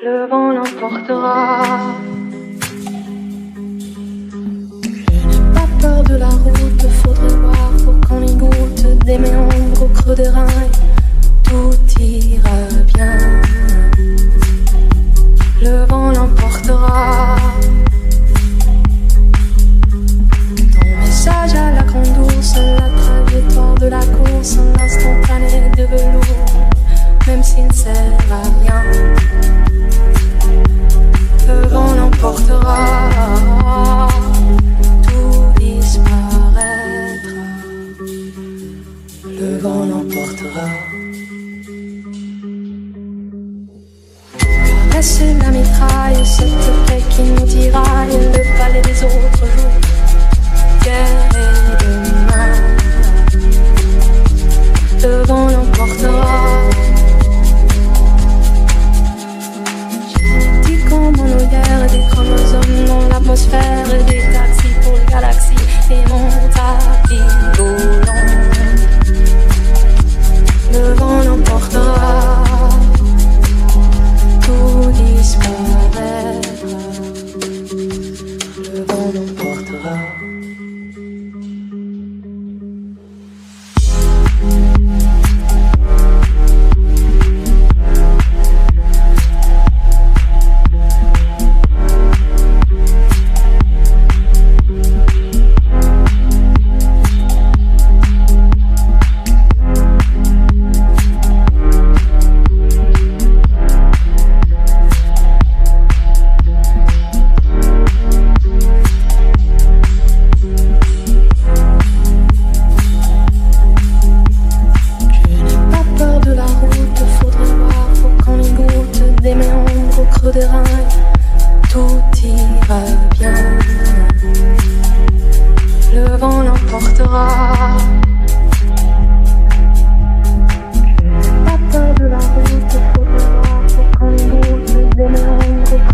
Le vent l'emportera. Je n'ai pas peur de la route, faudrait voir pour qu'on y goûte des méandres au creux des reins. Tout ira bien. Le vent l'emportera. Caresser la mitraille, cette paix qui nous tiraille, le palais des autres jours. Guerre et demain. Le vent l'emportera. Génétique en monoïère, des chromosomes dans l'atmosphère, des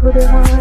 méandres au creux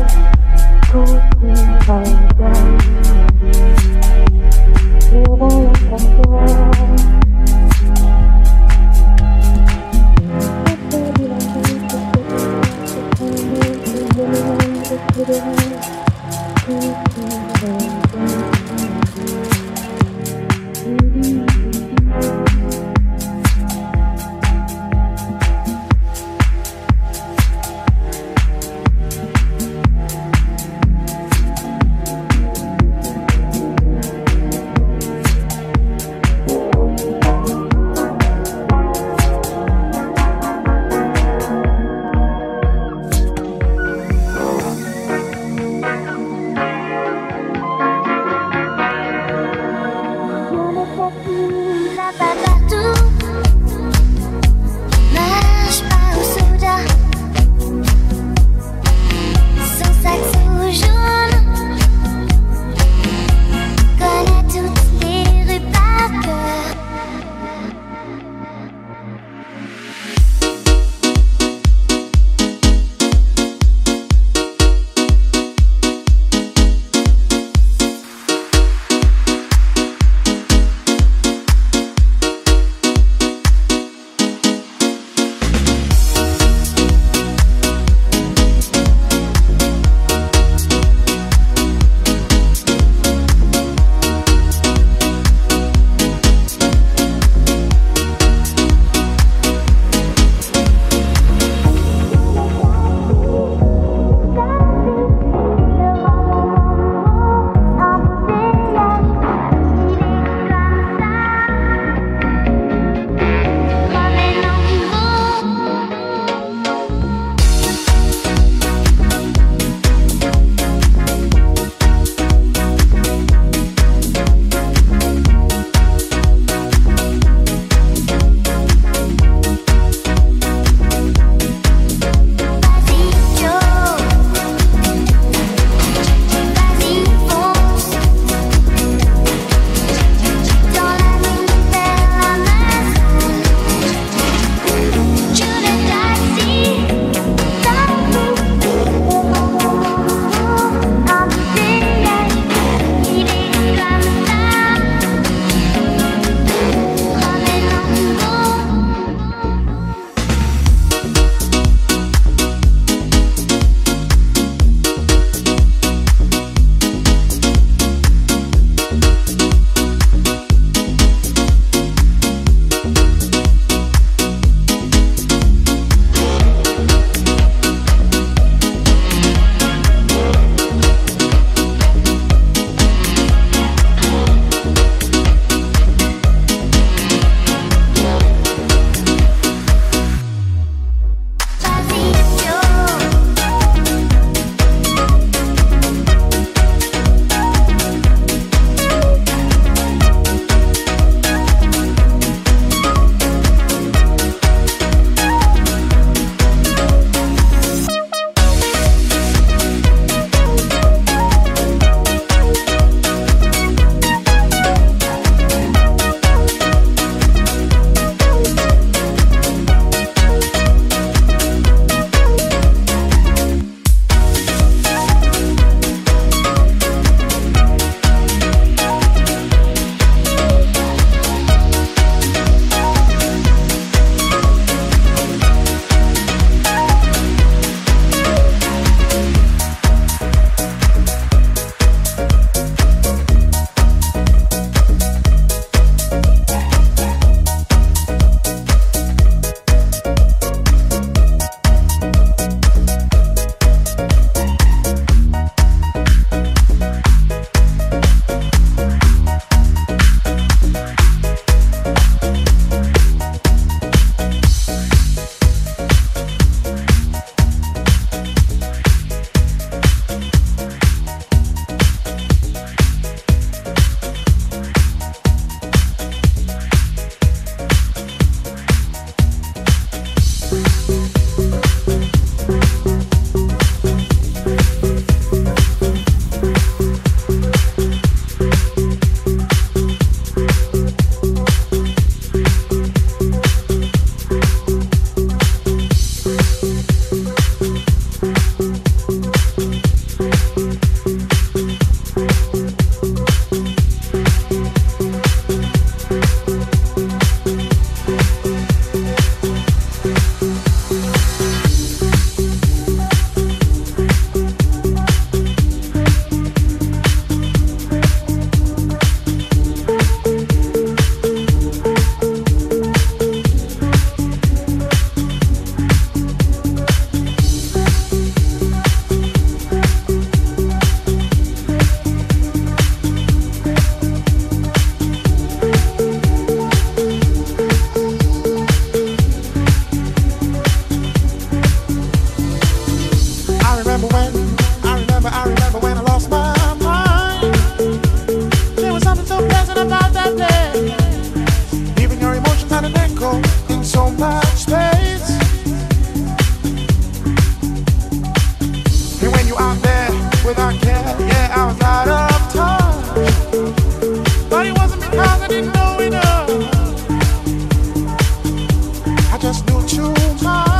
you too. my